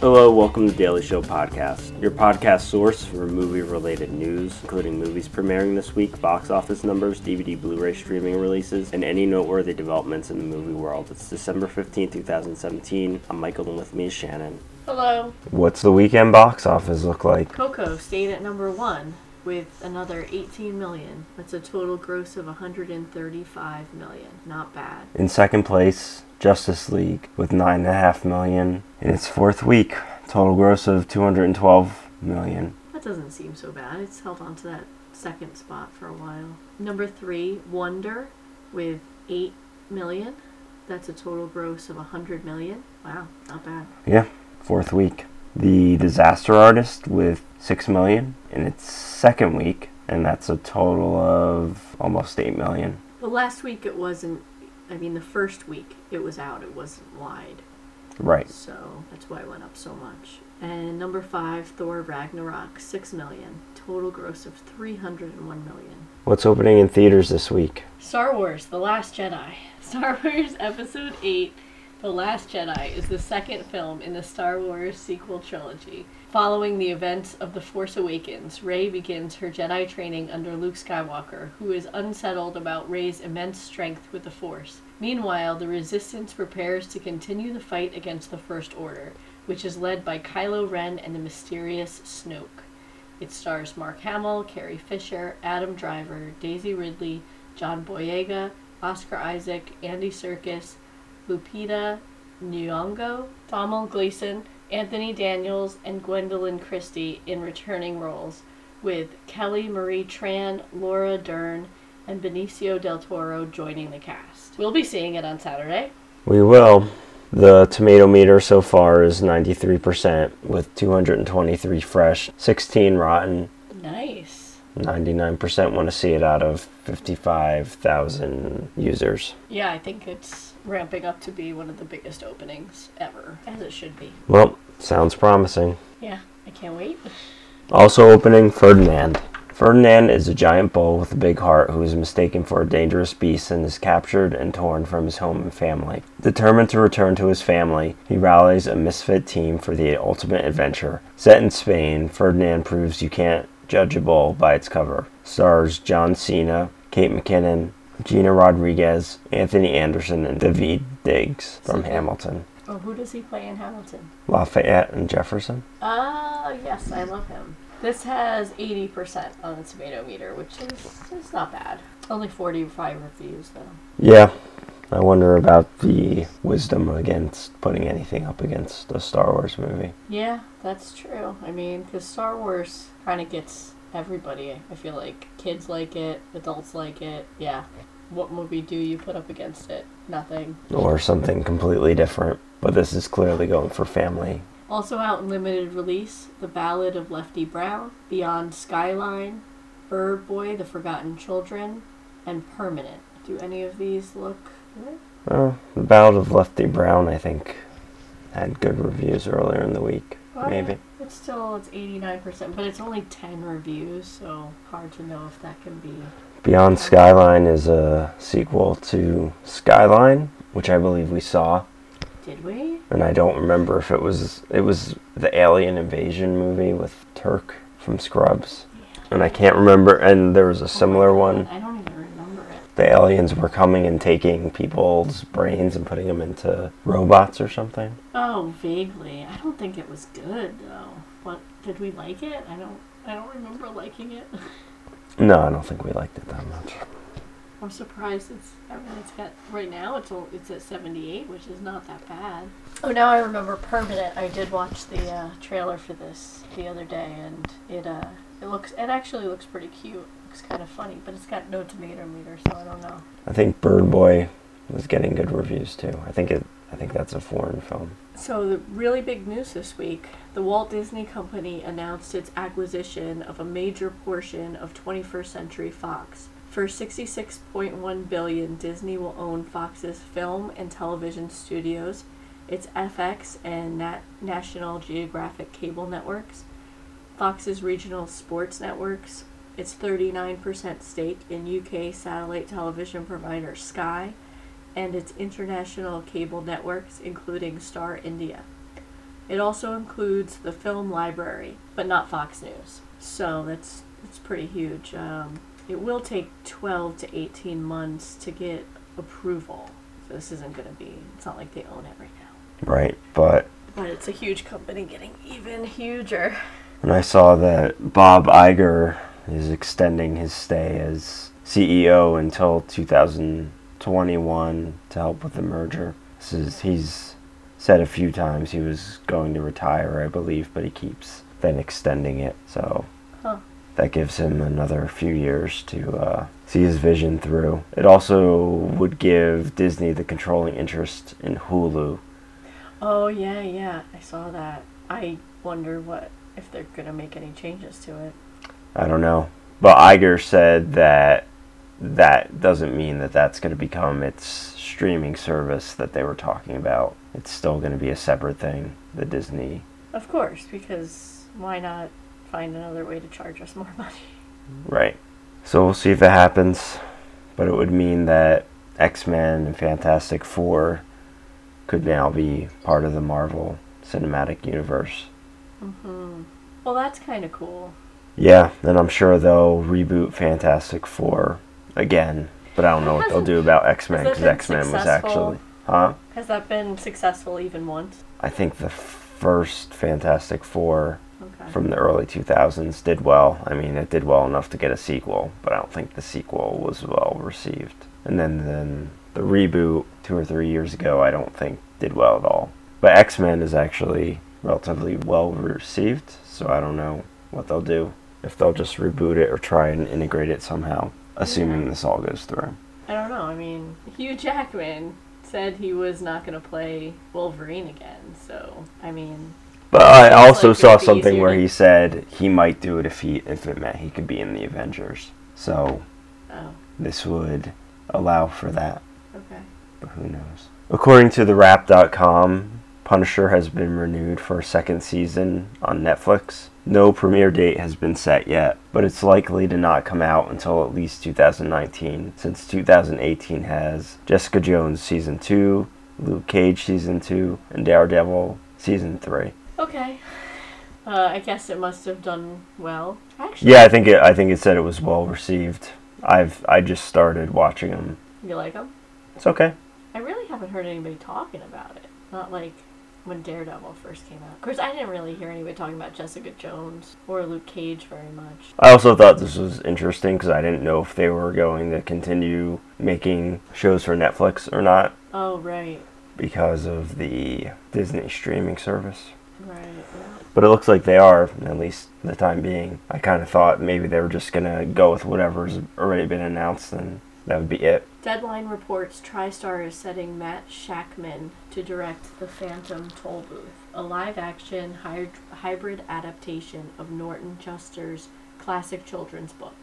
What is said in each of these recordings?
Hello, welcome to Daily Show Podcast, your podcast source for movie related news, including movies premiering this week, box office numbers, DVD Blu ray streaming releases, and any noteworthy developments in the movie world. It's December 15, 2017. I'm Michael, and with me is Shannon. Hello. What's the weekend box office look like? Coco stayed at number one with another 18 million. That's a total gross of 135 million. Not bad. In second place, Justice League with 9.5 million in its fourth week. Total gross of 212 million. That doesn't seem so bad. It's held on to that second spot for a while. Number three, Wonder with 8 million. That's a total gross of 100 million. Wow, not bad. Yeah, fourth week. The Disaster Artist with 6 million in its second week, and that's a total of almost 8 million. Well, last week it wasn't, I mean, the first week it was out, it wasn't wide. Right. So that's why it went up so much. And number five, Thor Ragnarok, 6 million. Total gross of 301 million. What's opening in theaters this week? Star Wars The Last Jedi. Star Wars Episode 8 The Last Jedi is the second film in the Star Wars sequel trilogy. Following the events of The Force Awakens, Rey begins her Jedi training under Luke Skywalker, who is unsettled about Rey's immense strength with the Force. Meanwhile, the Resistance prepares to continue the fight against the First Order, which is led by Kylo Ren and the mysterious Snoke. It stars Mark Hamill, Carrie Fisher, Adam Driver, Daisy Ridley, John Boyega, Oscar Isaac, Andy Serkis, Lupita Nyong'o, Domhnall Gleeson, Anthony Daniels, and Gwendoline Christie in returning roles, with Kelly Marie Tran, Laura Dern, and Benicio del Toro joining the cast. We'll be seeing it on Saturday. We will. The tomato meter so far is 93% with 223 fresh, 16 rotten. Nice. 99% want to see it out of 55,000 users. Yeah, I think it's ramping up to be one of the biggest openings ever, as it should be. Well, sounds promising. Yeah, I can't wait. Also opening Ferdinand. Ferdinand is a giant bull with a big heart who is mistaken for a dangerous beast and is captured and torn from his home and family. Determined to return to his family, he rallies a misfit team for the ultimate adventure. Set in Spain, Ferdinand proves you can't judge a bull by its cover. Stars John Cena, Kate McKinnon, Gina Rodriguez, Anthony Anderson, and David Diggs from Hamilton. Oh, who does he play in Hamilton? Lafayette and Jefferson. Ah, yes, I love him. This has 80% on the tomato meter, which is, is not bad. Only 45 reviews, though. Yeah, I wonder about the wisdom against putting anything up against a Star Wars movie. Yeah, that's true. I mean, because Star Wars kind of gets everybody. I feel like kids like it, adults like it. Yeah. What movie do you put up against it? Nothing. Or something completely different. But this is clearly going for family. Also out in limited release, The Ballad of Lefty Brown, Beyond Skyline, Bird Boy, The Forgotten Children, and Permanent. Do any of these look Uh, the Ballad of Lefty Brown, I think, had good reviews earlier in the week. Well, Maybe. It's still it's 89%, but it's only 10 reviews, so hard to know if that can be. Beyond Skyline is a sequel to Skyline, which I believe we saw. Did we? And I don't remember if it was it was the alien invasion movie with Turk from Scrubs. And I can't remember and there was a similar one. I don't even remember it. The aliens were coming and taking people's brains and putting them into robots or something. Oh, vaguely. I don't think it was good though. What did we like it? I don't. I don't remember liking it. No, I don't think we liked it that much. I'm surprised it's. I mean, it's got right now. It's o- it's at 78, which is not that bad. Oh, now I remember Permanent. I did watch the uh, trailer for this the other day, and it uh it looks it actually looks pretty cute. Looks kind of funny, but it's got no tomato meter, so I don't know. I think Bird Boy was getting good reviews too. I think it I think that's a foreign film. So the really big news this week, the Walt Disney Company announced its acquisition of a major portion of 21st Century Fox. For 66.1 billion, Disney will own Fox's film and television studios, its FX and Nat- National Geographic cable networks, Fox's regional sports networks, its 39% stake in UK satellite television provider Sky, and its international cable networks, including Star India. It also includes the film library, but not Fox News. So that's that's pretty huge. Um, it will take 12 to 18 months to get approval. So this isn't going to be. It's not like they own it right now. Right, but But it's a huge company getting even huger. When I saw that Bob Iger is extending his stay as CEO until 2021 to help with the merger. This is he's said a few times he was going to retire, I believe, but he keeps then extending it. So Huh. that gives him another few years to uh, see his vision through. It also would give Disney the controlling interest in Hulu. Oh yeah, yeah. I saw that. I wonder what if they're going to make any changes to it. I don't know. But Iger said that that doesn't mean that that's going to become its streaming service that they were talking about. It's still going to be a separate thing, the Disney. Of course, because why not find another way to charge us more money? Right. So we'll see if it happens. But it would mean that X Men and Fantastic Four could now be part of the Marvel Cinematic Universe. hmm Well, that's kind of cool. Yeah, and I'm sure they'll reboot Fantastic Four again. But I don't know what they'll do about X Men because X Men was actually. Huh? Has that been successful even once? I think the first Fantastic Four Okay. from the early 2000s did well. I mean, it did well enough to get a sequel, but I don't think the sequel was well received. And then, then the reboot two or three years ago, I don't think did well at all. But X Men is actually relatively well received, so I don't know what they'll do. If they'll just reboot it or try and integrate it somehow, assuming this all goes through. I don't know. I mean, Hugh Jackman said he was not going to play Wolverine again. So, I mean, But I also like saw something where to- he said he might do it if he if it meant he could be in the Avengers. So oh, this would allow for that, okay. but who knows? According to the Wrap.com, Punisher has been renewed for a second season on Netflix. No premiere date has been set yet, but it's likely to not come out until at least 2019, since 2018 has Jessica Jones season 2, Luke Cage season 2, and Daredevil season 3. Okay. Uh, I guess it must have done well. Actually, Yeah, I think it. I think it said it was well received. I've I just started watching them. you like them? It's okay. I really haven't heard anybody talking about it. Not like when Daredevil first came out. Of course, I didn't really hear anybody talking about Jessica Jones or Luke Cage very much. I also thought this was interesting because I didn't know if they were going to continue making shows for Netflix or not Oh, right. because of the Disney streaming service. Right. yeah. But it looks like they are, at least for the time being. I kind of thought maybe they were just gonna go with whatever's already been announced, and that would be it. Deadline reports TriStar is setting Matt Shakman to direct The Phantom Toll Booth, a live action hy- hybrid adaptation of Norton Juster's classic children's book.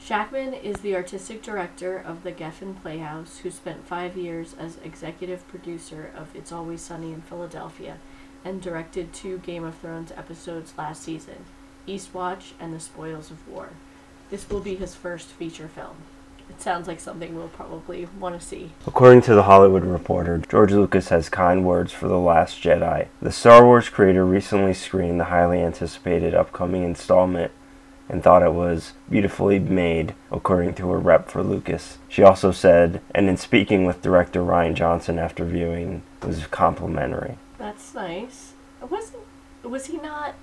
Shakman is the artistic director of the Geffen Playhouse, who spent five years as executive producer of It's Always Sunny in Philadelphia and directed two Game of Thrones episodes last season Eastwatch and The Spoils of War. This will be his first feature film. It sounds like something we'll probably want to see. According to The Hollywood Reporter, George Lucas has kind words for The Last Jedi. The Star Wars creator recently screened the highly anticipated upcoming installment and thought it was beautifully made, according to a rep for Lucas. She also said, and in speaking with director Rian Johnson after viewing, was complimentary. That's nice. Wasn't was he not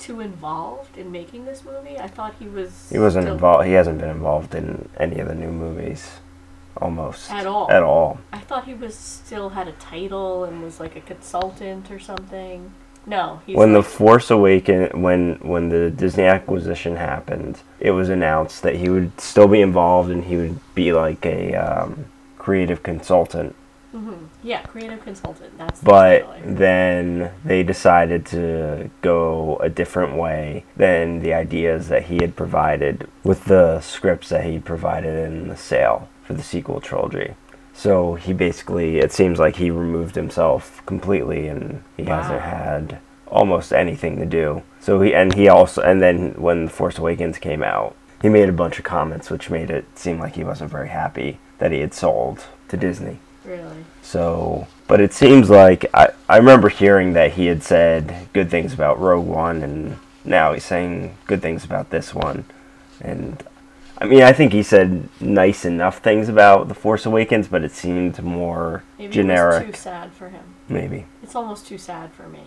too involved in making this movie? I thought he was. He wasn't involved. He hasn't been involved in any of the new movies, almost At all. At all. I thought he was still had a title and was like a consultant or something. No, he's when the Force Awaken when when the Disney acquisition happened, it was announced that he would still be involved and he would be like a um, creative consultant. Mhm. yeah, creative consultant. That's the But title I heard. then they decided to go a different way than the ideas that he had provided with the scripts that he provided in the sale for the sequel trilogy. So he basically, it seems like he removed himself completely, and he hasn't had almost anything to do. So he and he also, and then when the Force Awakens came out, he made a bunch of comments which made it seem like he wasn't very happy that he had sold to Disney. Really. So But it seems like I, I remember hearing that he had said good things about Rogue One, and now he's saying good things about this one. And I mean, I think he said nice enough things about The Force Awakens, but it seemed more Maybe generic. it was too sad for him. Maybe. It's almost too sad for me.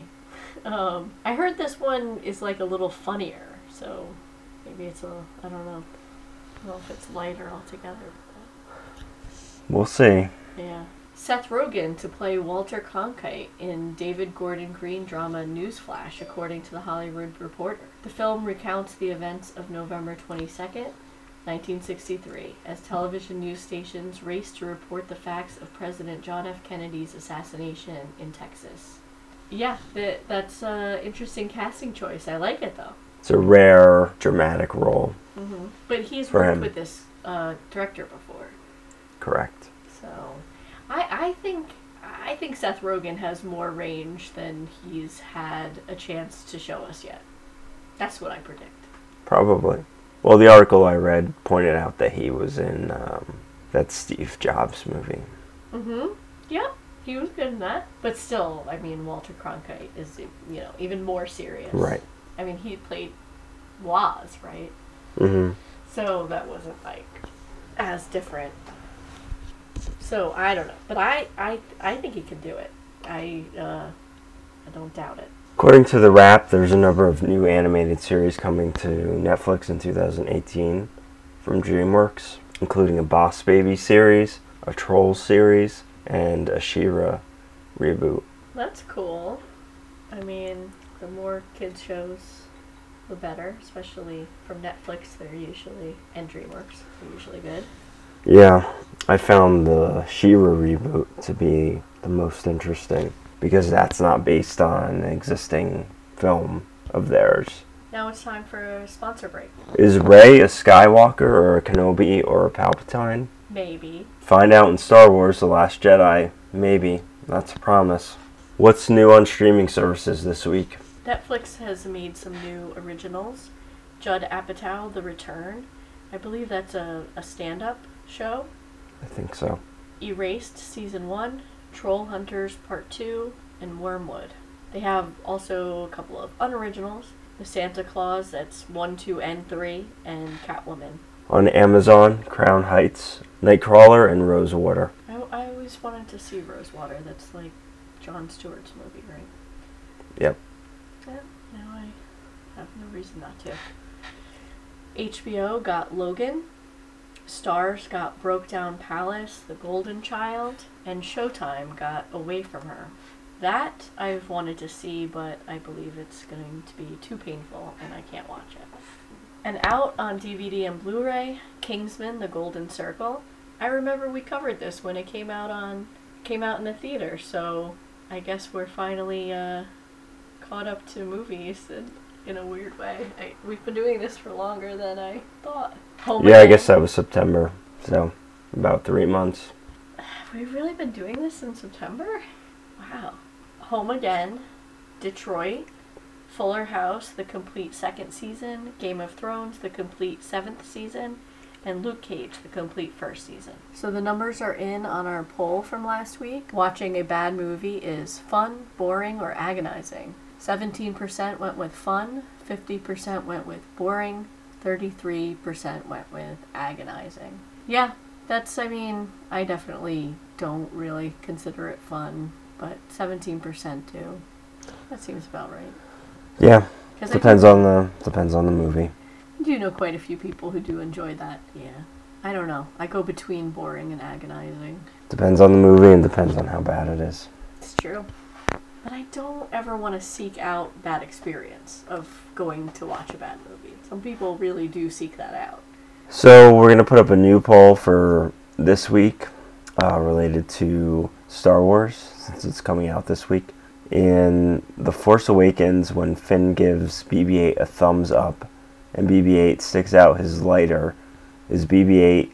Um, I heard this one is like a little funnier, so maybe it's a I don't know. I don't know if it's lighter altogether. We'll see. But yeah. Seth Rogen to play Walter Cronkite in David Gordon Green drama Newsflash, according to the Hollywood Reporter. The film recounts the events of November 22nd, 1963, as television news stations race to report the facts of President John F. Kennedy's assassination in Texas. Yeah, that, that's an interesting casting choice. I like it though. It's a rare dramatic role. hmm But he's worked him. with this uh, director before, Correct. so I I think I think Seth Rogen has more range than he's had a chance to show us yet. That's what I predict. Probably. Well, the article I read pointed out that he was in um, that Steve Jobs movie. Mm-hmm. Yeah, he was good in that. But still, I mean, Walter Cronkite is you know even more serious. Right. I mean, he played Woz, right? Mm hmm So that wasn't like as different. So I don't know, but I I I think he could do it. I uh, I don't doubt it. According to The Wrap, there's a number of new animated series coming to Netflix in 2018 from DreamWorks, including a Boss Baby series, a Troll series, and a She-Ra reboot. That's cool. I mean, the more kids shows, the better. Especially from Netflix, they're usually and DreamWorks, they're usually good. Yeah, I found the She-Ra reboot to be the most interesting because that's not based on an existing film of theirs. Now it's time for a sponsor break. Is Rey a Skywalker or a Kenobi or a Palpatine? Maybe. Find out in Star Wars The Last Jedi. Maybe. That's a promise. What's new on streaming services this week? Netflix has made some new originals. Judd Apatow, The Return. I believe that's a, a stand up show. I think so. Erased Season 1, Troll Hunters Part 2, and Wormwood. They have also a couple of unoriginals The Santa Claus, that's 1, 2, and 3, and Catwoman. On Amazon, Crown Heights, Nightcrawler, and Rosewater. I, I always wanted to see Rosewater. That's like Jon Stewart's movie, right? Yep. Yeah, now I have no reason not to. HBO got Logan. Starz got Broke Down Palace, The Golden Child, and Showtime got Away from Her. That I've wanted to see, but I believe it's going to be too painful and I can't watch it. And out on DVD and Blu-ray, Kingsman: The Golden Circle. I remember we covered this when it came out on came out in the theater, so I guess we're finally uh, caught up to movies in a weird way. I, we've been doing this for longer than I thought. Oh Home Yeah, I Again- guess that was September. So, about three months. We've really been doing this in September? Wow. Home Again, Detroit, Fuller House, the complete second season, Game of Thrones, the complete seventh season, and Luke Cage, the complete first season. So the numbers are in on our poll from last week. Watching a bad movie is fun, boring, or agonizing. 17% went with fun, 50% went with boring, 33% went with agonizing. Yeah, that's, I mean, I definitely don't really consider it fun, but 17% do. That seems about right. Yeah. Depends on the depends on the movie. do you know quite a few people who do enjoy that, yeah. I don't know. I go between boring and agonizing. Depends on the movie and depends on how bad it is. It's true. But I don't ever want to seek out that experience of going to watch a bad movie. Some people really do seek that out. So we're gonna put up a new poll for this week, uh, related to Star Wars since it's coming out this week. In The Force Awakens, when Finn gives BB-8 a thumbs up, and BB-8 sticks out his lighter, is BB-8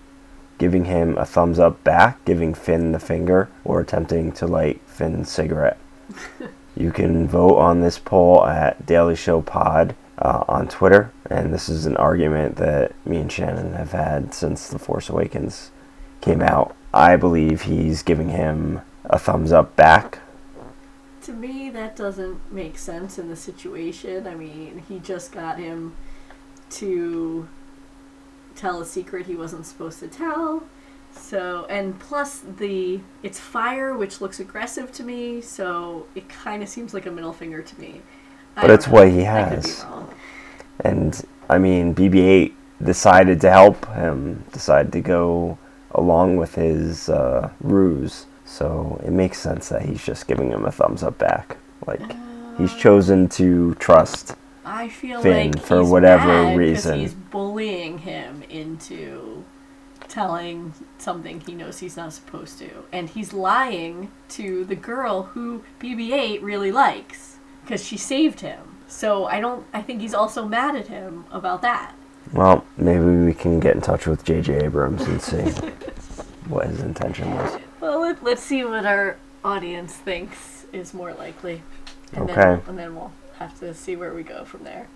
giving him a thumbs up back, giving Finn the finger, or attempting to light Finn's cigarette? You can vote on this poll at Daily Show Pod uh, on Twitter, and this is an argument that me and Shannon have had since The Force Awakens came out. I believe he's giving him a thumbs up back. To me, that doesn't make sense in the situation. I mean, he just got him to tell a secret he wasn't supposed to tell. So, and plus the it's fire, which looks aggressive to me. So it kind of seems like a middle finger to me. I But it's know. what he I could be has. And I mean, BB-8 decided to help him, decided to go along with his uh, ruse. So it makes sense that he's just giving him a thumbs up back. Like he's chosen to trust. I feel Finn like for whatever reason. he's bullying him into telling something he knows he's not supposed to, and he's lying to the girl who BB-8 really likes because she saved him. So I don't. I think he's also mad at him about that. Well, maybe we can get in touch with J.J. Abrams and see what his intention was. Well, let, let's see what our audience thinks is more likely, and Okay. then and then we'll have to see where we go from there.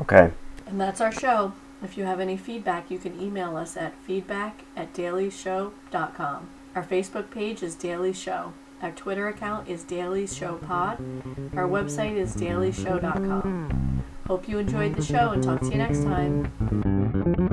Okay. And that's our show. If you have any feedback, you can email us at feedback at dailyshow.com. Our Facebook page is Daily Show. Our Twitter account is Daily Show Pod. Our website is dailyshow.com. Hope you enjoyed the show and talk to you next time.